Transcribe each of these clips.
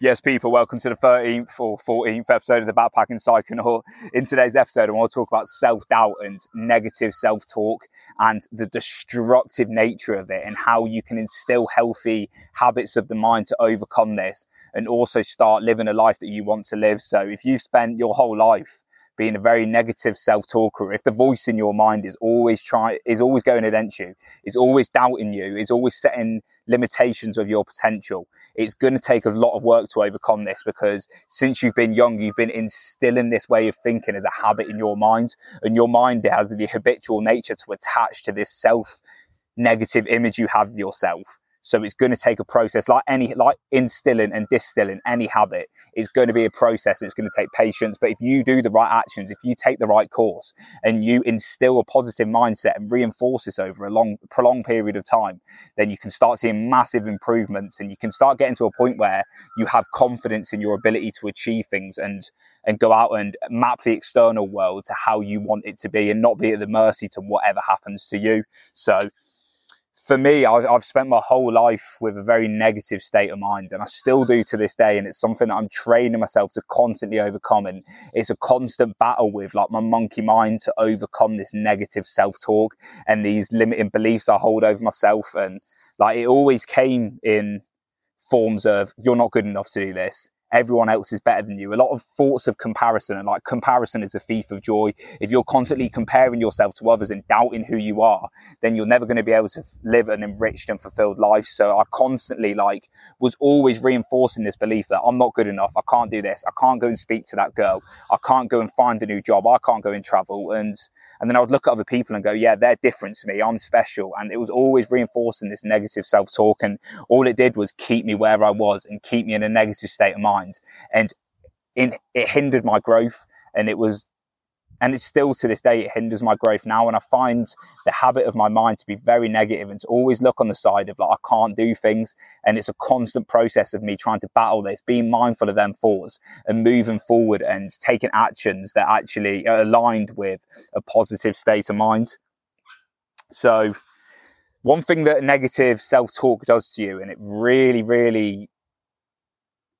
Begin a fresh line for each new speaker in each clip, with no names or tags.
Yes, people, welcome to the 13th or 14th episode of the Backpacking Psychonaut. In today's episode, I want to talk about self doubt and negative self talk and the destructive nature of it and how you can instill healthy habits of the mind to overcome this and also start living a life that you want to live. So, if you've spent your whole life being a very negative self-talker, if the voice in your mind is always trying, is always going against you, is always doubting you, is always setting limitations of your potential, it's going to take a lot of work to overcome this because since you've been young, you've been instilling this way of thinking as a habit in your mind, and your mind has the habitual nature to attach to this self negative image you have of yourself. So it's going to take a process like any, like instilling and distilling any habit is going to be a process. It's going to take patience. But if you do the right actions, if you take the right course and you instill a positive mindset and reinforce this over a long, prolonged period of time, then you can start seeing massive improvements and you can start getting to a point where you have confidence in your ability to achieve things and, and go out and map the external world to how you want it to be and not be at the mercy to whatever happens to you. So, for me, I've, I've, spent my whole life with a very negative state of mind, and I still do to this day. And it's something that I'm training myself to constantly overcome. And it's a constant battle with like my monkey mind to overcome this negative self talk and these limiting beliefs I hold over myself. And like it always came in forms of you're not good enough to do this everyone else is better than you. A lot of thoughts of comparison and like comparison is a thief of joy. If you're constantly comparing yourself to others and doubting who you are, then you're never going to be able to live an enriched and fulfilled life. So I constantly like was always reinforcing this belief that I'm not good enough. I can't do this. I can't go and speak to that girl. I can't go and find a new job. I can't go and travel. And, and then I would look at other people and go, yeah, they're different to me. I'm special. And it was always reinforcing this negative self talk. And all it did was keep me where I was and keep me in a negative state of mind mind. And in, it hindered my growth. And it was, and it's still to this day, it hinders my growth now. And I find the habit of my mind to be very negative and to always look on the side of like, I can't do things. And it's a constant process of me trying to battle this, being mindful of them thoughts and moving forward and taking actions that actually are aligned with a positive state of mind. So, one thing that negative self talk does to you, and it really, really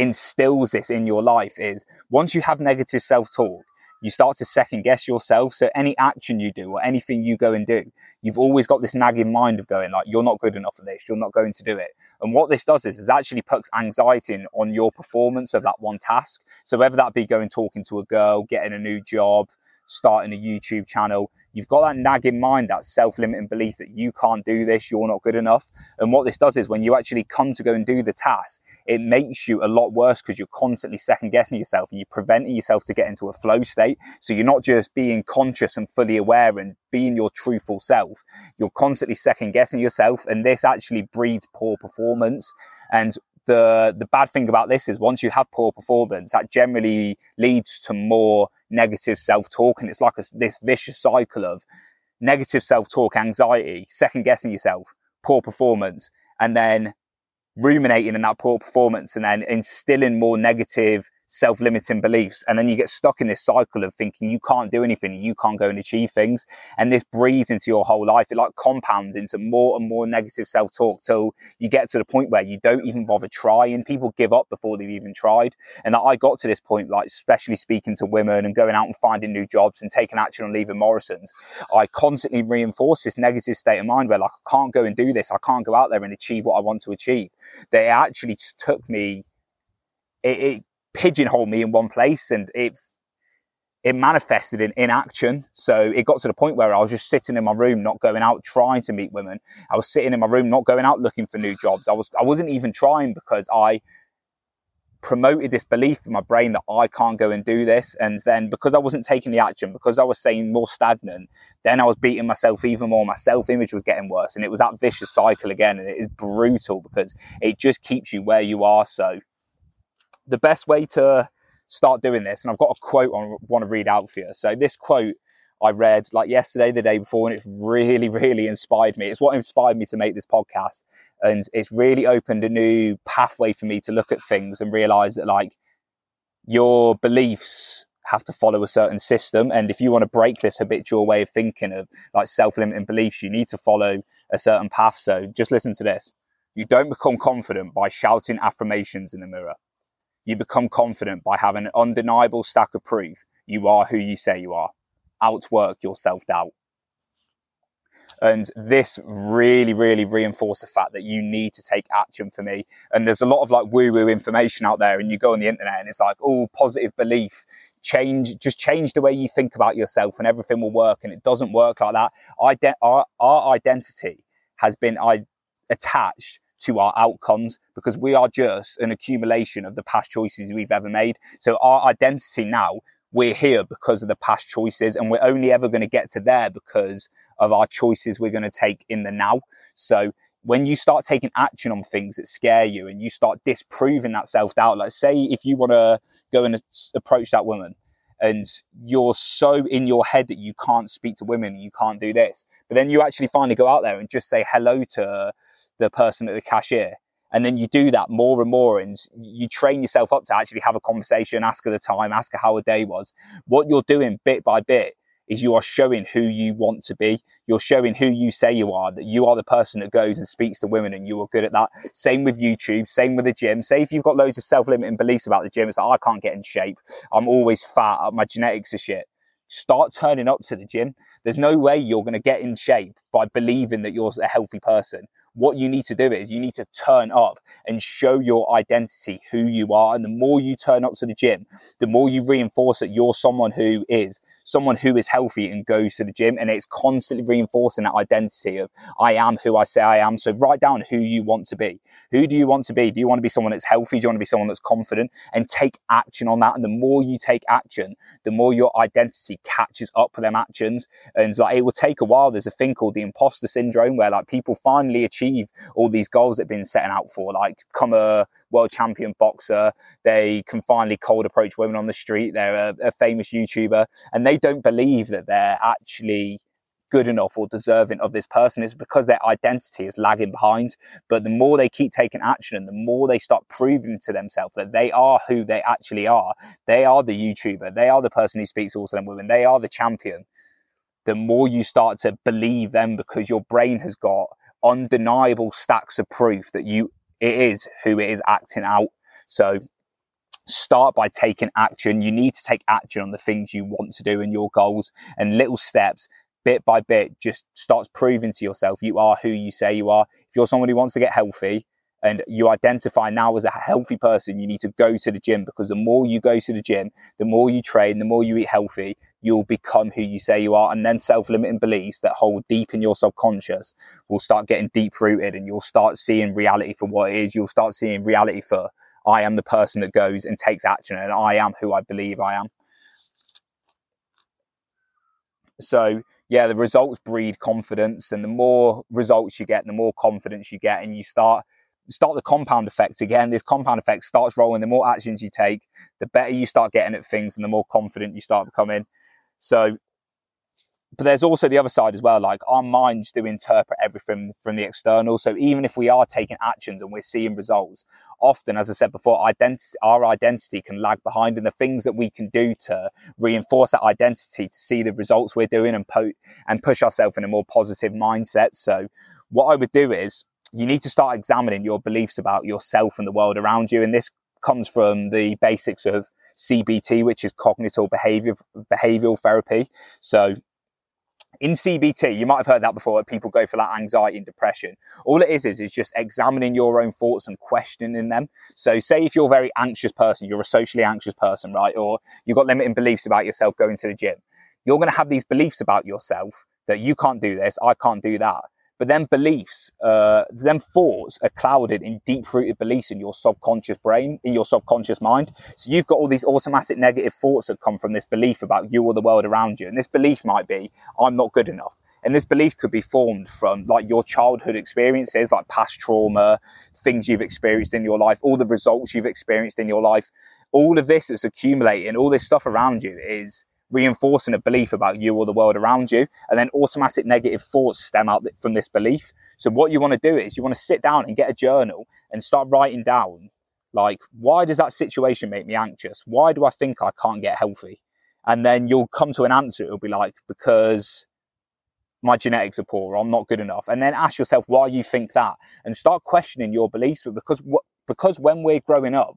instills this in your life is once you have negative self-talk, you start to second guess yourself. So any action you do or anything you go and do, you've always got this nagging mind of going like, you're not good enough for this. You're not going to do it. And what this does is, is actually puts anxiety on your performance of that one task. So whether that be going talking to a girl, getting a new job, starting a YouTube channel, you've got that nagging mind, that self limiting belief that you can't do this, you're not good enough. And what this does is when you actually come to go and do the task, it makes you a lot worse because you're constantly second guessing yourself and you're preventing yourself to get into a flow state. So you're not just being conscious and fully aware and being your truthful self. You're constantly second guessing yourself. And this actually breeds poor performance. And the the bad thing about this is once you have poor performance, that generally leads to more negative self talk, and it's like a, this vicious cycle of negative self talk, anxiety, second guessing yourself, poor performance, and then ruminating in that poor performance, and then instilling more negative self-limiting beliefs. And then you get stuck in this cycle of thinking you can't do anything, you can't go and achieve things. And this breeds into your whole life. It like compounds into more and more negative self-talk till you get to the point where you don't even bother trying. People give up before they've even tried. And I got to this point, like especially speaking to women and going out and finding new jobs and taking action on leaving Morrison's. I constantly reinforce this negative state of mind where like I can't go and do this. I can't go out there and achieve what I want to achieve. They actually took me it, it, pigeonhole me in one place and it it manifested in inaction. So it got to the point where I was just sitting in my room, not going out trying to meet women. I was sitting in my room, not going out looking for new jobs. I was I wasn't even trying because I promoted this belief in my brain that I can't go and do this. And then because I wasn't taking the action, because I was staying more stagnant, then I was beating myself even more. My self image was getting worse. And it was that vicious cycle again. And it is brutal because it just keeps you where you are. So the best way to start doing this, and I've got a quote I want to read out for you. So this quote I read like yesterday, the day before, and it's really, really inspired me. It's what inspired me to make this podcast. And it's really opened a new pathway for me to look at things and realize that like your beliefs have to follow a certain system. And if you want to break this habitual way of thinking of like self-limiting beliefs, you need to follow a certain path. So just listen to this. You don't become confident by shouting affirmations in the mirror. You become confident by having an undeniable stack of proof you are who you say you are. Outwork your self doubt. And this really, really reinforced the fact that you need to take action for me. And there's a lot of like woo woo information out there, and you go on the internet and it's like, oh, positive belief, change, just change the way you think about yourself and everything will work. And it doesn't work like that. Ide- our, our identity has been I- attached to our outcomes because we are just an accumulation of the past choices we've ever made. So our identity now, we're here because of the past choices and we're only ever going to get to there because of our choices we're going to take in the now. So when you start taking action on things that scare you and you start disproving that self doubt, like say if you want to go and approach that woman and you're so in your head that you can't speak to women, you can't do this, but then you actually finally go out there and just say hello to the person at the cashier. And then you do that more and more and you train yourself up to actually have a conversation, ask her the time, ask her how her day was. What you're doing bit by bit is you are showing who you want to be. You're showing who you say you are, that you are the person that goes and speaks to women and you are good at that. Same with YouTube, same with the gym. Say if you've got loads of self-limiting beliefs about the gym, it's like, I can't get in shape. I'm always fat. Uh, my genetics are shit. Start turning up to the gym. There's no way you're going to get in shape by believing that you're a healthy person what you need to do is you need to turn up and show your identity, who you are. And the more you turn up to the gym, the more you reinforce that you're someone who is someone who is healthy and goes to the gym. And it's constantly reinforcing that identity of I am who I say I am. So write down who you want to be. Who do you want to be? Do you want to be someone that's healthy? Do you want to be someone that's confident and take action on that? And the more you take action, the more your identity catches up with them actions. And like it will take a while. There's a thing called the imposter syndrome where like people finally achieve all these goals they've been setting out for, like become a world champion boxer. They can finally cold approach women on the street. They're a, a famous YouTuber and they don't believe that they're actually good enough or deserving of this person is because their identity is lagging behind. But the more they keep taking action and the more they start proving to themselves that they are who they actually are, they are the YouTuber, they are the person who speaks to all them women, they are the champion. The more you start to believe them because your brain has got undeniable stacks of proof that you it is who it is acting out. So start by taking action. You need to take action on the things you want to do and your goals and little steps bit by bit just starts proving to yourself you are who you say you are. If you're someone who wants to get healthy, and you identify now as a healthy person, you need to go to the gym because the more you go to the gym, the more you train, the more you eat healthy, you'll become who you say you are. And then self-limiting beliefs that hold deep in your subconscious will start getting deep rooted and you'll start seeing reality for what it is. You'll start seeing reality for I am the person that goes and takes action and I am who I believe I am. So yeah, the results breed confidence and the more results you get, the more confidence you get and you start start the compound effect again. This compound effect starts rolling. The more actions you take, the better you start getting at things and the more confident you start becoming. So, but there's also the other side as well. Like our minds do interpret everything from the external. So even if we are taking actions and we're seeing results, often, as I said before, identity, our identity can lag behind and the things that we can do to reinforce that identity to see the results we're doing and po- and push ourselves in a more positive mindset. So what I would do is you need to start examining your beliefs about yourself and the world around you. And this comes from the basics of CBT, which is cognitive behavior, behavioral therapy. So in CBT, you might have heard that before, people go for that anxiety and depression. All it is, is, is just examining your own thoughts and questioning them. So say if you're a very anxious person, you're a socially anxious person, right? Or you've got limiting beliefs about yourself going to the gym. You're going to have these beliefs about yourself that you can't do this, I can't do that. But then beliefs, uh, then thoughts are clouded in deep rooted beliefs in your subconscious brain, in your subconscious mind. So you've got all these automatic negative thoughts that come from this belief about you or the world around you. And this belief might be, I'm not good enough. And this belief could be formed from like your childhood experiences, like past trauma, things you've experienced in your life, all the results you've experienced in your life. All of this is accumulating, all this stuff around you is reinforcing a belief about you or the world around you. And then automatic negative thoughts stem out from this belief. So what you want to do is you want to sit down and get a journal and start writing down like, why does that situation make me anxious? Why do I think I can't get healthy? And then you'll come to an answer. It'll be like, because my genetics are poor, I'm not good enough. And then ask yourself why you think that and start questioning your beliefs. But because, because when we're growing up,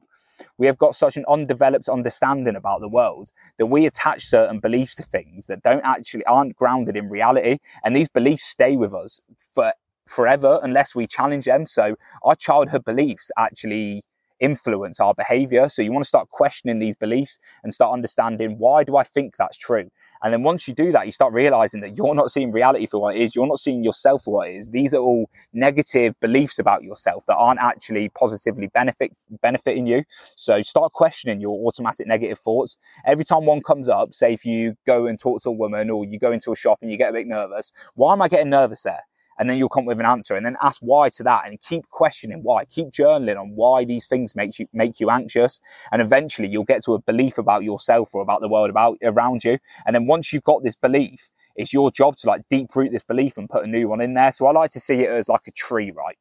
we have got such an undeveloped understanding about the world that we attach certain beliefs to things that don't actually aren't grounded in reality. And these beliefs stay with us for forever unless we challenge them. So our childhood beliefs actually influence our behavior. So you want to start questioning these beliefs and start understanding why do I think that's true? And then once you do that, you start realizing that you're not seeing reality for what it is. You're not seeing yourself for what it is. These are all negative beliefs about yourself that aren't actually positively benefit, benefiting you. So start questioning your automatic negative thoughts. Every time one comes up, say if you go and talk to a woman or you go into a shop and you get a bit nervous, why am I getting nervous there? And then you'll come up with an answer and then ask why to that and keep questioning why keep journaling on why these things make you make you anxious. And eventually you'll get to a belief about yourself or about the world about around you. And then once you've got this belief it's your job to like deep root this belief and put a new one in there. So i like to see it as like a tree right?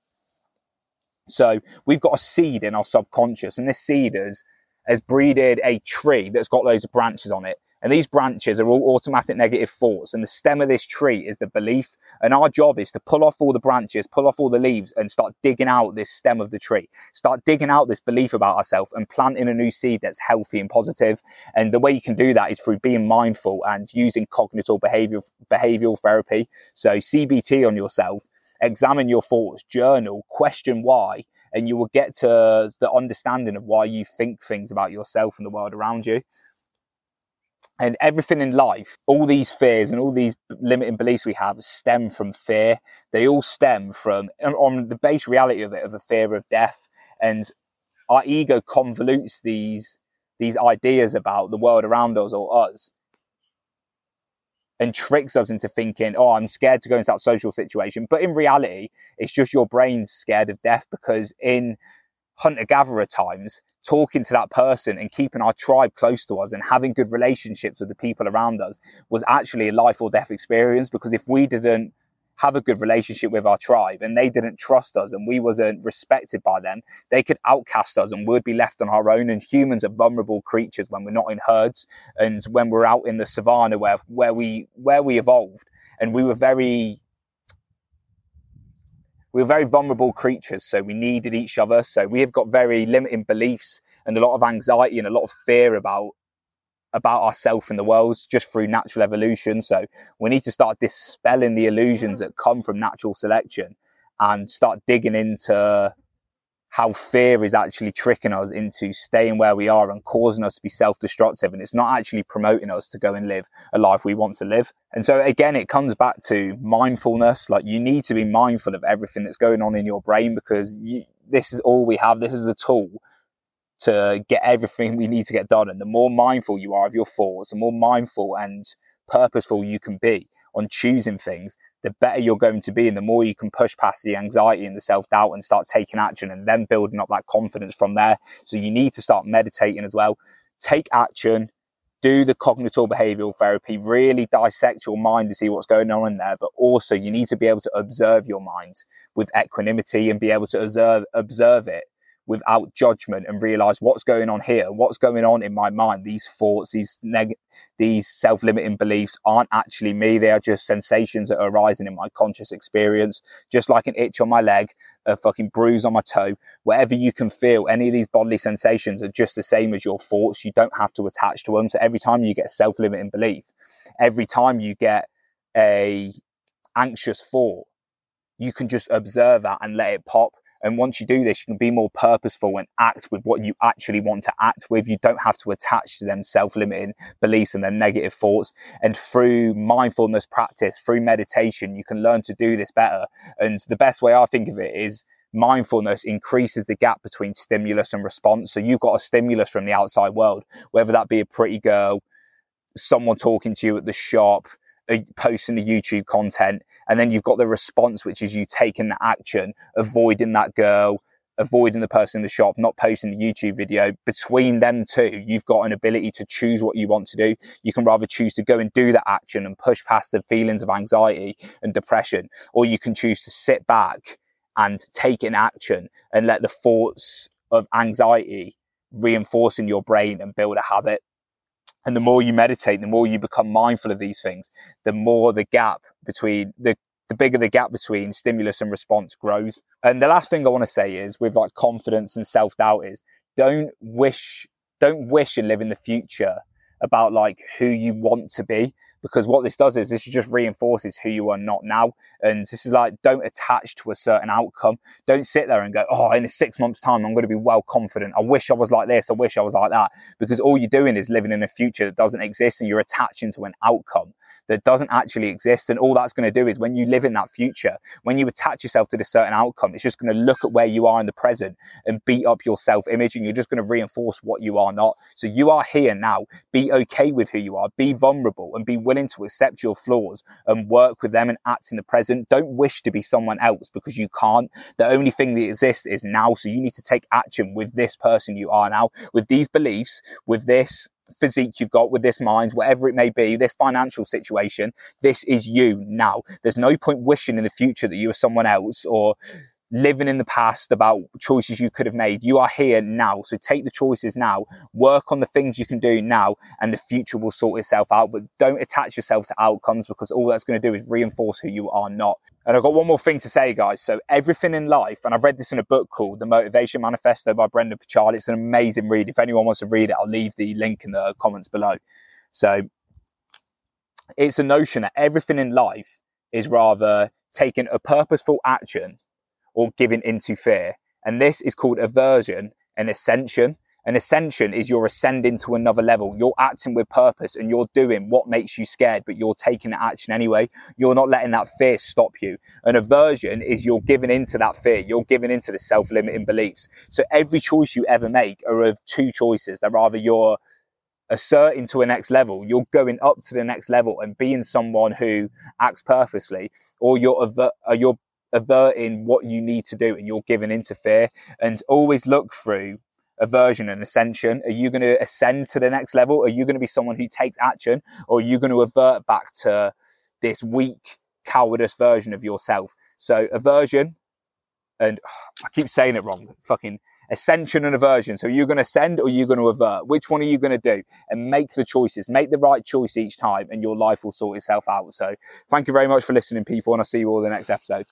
So we've got a seed in our subconscious and this seed has has breeded a tree that's got loads of branches on it and these branches are all automatic negative thoughts. And the stem of this tree is the belief. And our job is to pull off all the branches, pull off all the leaves and start digging out this stem of the tree. Start digging out this belief about ourselves and planting a new seed that's healthy and positive. And the way you can do that is through being mindful and using cognitive behavioral, behavioral therapy. So CBT on yourself, examine your thoughts, journal, question why, and you will get to the understanding of why you think things about yourself and the world around you and everything in life, all these fears and all these limiting beliefs we have stem from fear. They all stem from, on the base reality of it, of the fear of death. And our ego convolutes these, these ideas about the world around us or us and tricks us into thinking, oh, I'm scared to go into that social situation. But in reality, it's just your brain's scared of death because in hunter gatherer times, talking to that person and keeping our tribe close to us and having good relationships with the people around us was actually a life or death experience because if we didn't have a good relationship with our tribe and they didn't trust us and we wasn't respected by them they could outcast us and we'd be left on our own. And humans are vulnerable creatures when we're not in herds and when we're out in the savannah where where we where we evolved. And we were very we were very vulnerable creatures, so we needed each other. So we have got very limiting beliefs and a lot of anxiety and a lot of fear about about ourselves and the world just through natural evolution. So we need to start dispelling the illusions that come from natural selection and start digging into how fear is actually tricking us into staying where we are and causing us to be self-destructive. And it's not actually promoting us to go and live a life we want to live. And so again it comes back to mindfulness. Like you need to be mindful of everything that's going on in your brain because you, this is all we have. This is a tool to get everything we need to get done. And the more mindful you are of your thoughts the more mindful and purposeful you can be on choosing things the better you're going to be and the more you can push past the anxiety and the self-doubt and start taking action and then building up that confidence from there. So you need to start meditating as well. Take action, do the cognitive behavioral therapy, really dissect your mind to see what's going on in there. But also you need to be able to observe your mind with equanimity and be able to observe, observe it without judgment and realize what's going on here, what's going on in my mind. These thoughts, these neg- these self-limiting beliefs aren't actually me. They are just sensations that are arising in my conscious experience, just like an itch on my leg, a fucking bruise on my toe, whatever you can feel. Any of these bodily sensations are just the same as your thoughts. You don't have to attach to them. So every time you get a self-limiting belief, every time you get a anxious thought, you can just observe that and let it pop and once you do this, you can be more purposeful and act with what you actually want to act with. You don't have to attach to them self-limiting beliefs and their negative thoughts. And through mindfulness practice, through meditation, you can learn to do this better. And the best way I think of it is mindfulness increases the gap between stimulus and response. So you've got a stimulus from the outside world, whether that be a pretty girl, someone talking to you at the shop, uh, posting the YouTube content, and then you've got the response, which is you taking the action, avoiding that girl, avoiding the person in the shop, not posting the YouTube video. Between them two, you've got an ability to choose what you want to do. You can rather choose to go and do that action and push past the feelings of anxiety and depression, or you can choose to sit back and take an action and let the thoughts of anxiety reinforce in your brain and build a habit. And the more you meditate, the more you become mindful of these things, the more the gap between the the bigger the gap between stimulus and response grows. And the last thing I want to say is with like confidence and self doubt is don't wish, don't wish and live in the future about like who you want to be because what this does is this just reinforces who you are not now and this is like don't attach to a certain outcome don't sit there and go oh in six months time i'm going to be well confident i wish i was like this i wish i was like that because all you're doing is living in a future that doesn't exist and you're attaching to an outcome that doesn't actually exist. And all that's going to do is when you live in that future, when you attach yourself to this certain outcome, it's just going to look at where you are in the present and beat up your self image. And you're just going to reinforce what you are not. So you are here now. Be okay with who you are. Be vulnerable and be willing to accept your flaws and work with them and act in the present. Don't wish to be someone else because you can't. The only thing that exists is now. So you need to take action with this person you are now, with these beliefs, with this physique you've got with this mind, whatever it may be, this financial situation, this is you now. There's no point wishing in the future that you are someone else or living in the past about choices you could have made. You are here now. So take the choices now, work on the things you can do now, and the future will sort itself out. But don't attach yourself to outcomes because all that's going to do is reinforce who you are not. And I've got one more thing to say, guys. So everything in life, and I've read this in a book called The Motivation Manifesto by Brendon Burchard. It's an amazing read. If anyone wants to read it, I'll leave the link in the comments below. So it's a notion that everything in life is rather taking a purposeful action or giving into fear. And this is called aversion and ascension. An ascension is you're ascending to another level. You're acting with purpose and you're doing what makes you scared, but you're taking action anyway. You're not letting that fear stop you. An aversion is you're giving into that fear. You're giving into the self-limiting beliefs. So every choice you ever make are of two choices. They're either you're asserting to a next level, you're going up to the next level and being someone who acts purposely, or you're aver- uh, you're averting what you need to do and you're giving into fear and always look through aversion and ascension. Are you going to ascend to the next level? Are you going to be someone who takes action or are you going to avert back to this weak, cowardice version of yourself? So aversion and I keep saying it wrong. Fucking ascension and aversion. So you're going to ascend or you're going to avert. Which one are you going to do? And make the choices. Make the right choice each time and your life will sort itself out. So thank you very much for listening, people. And I'll see you all in the next episode.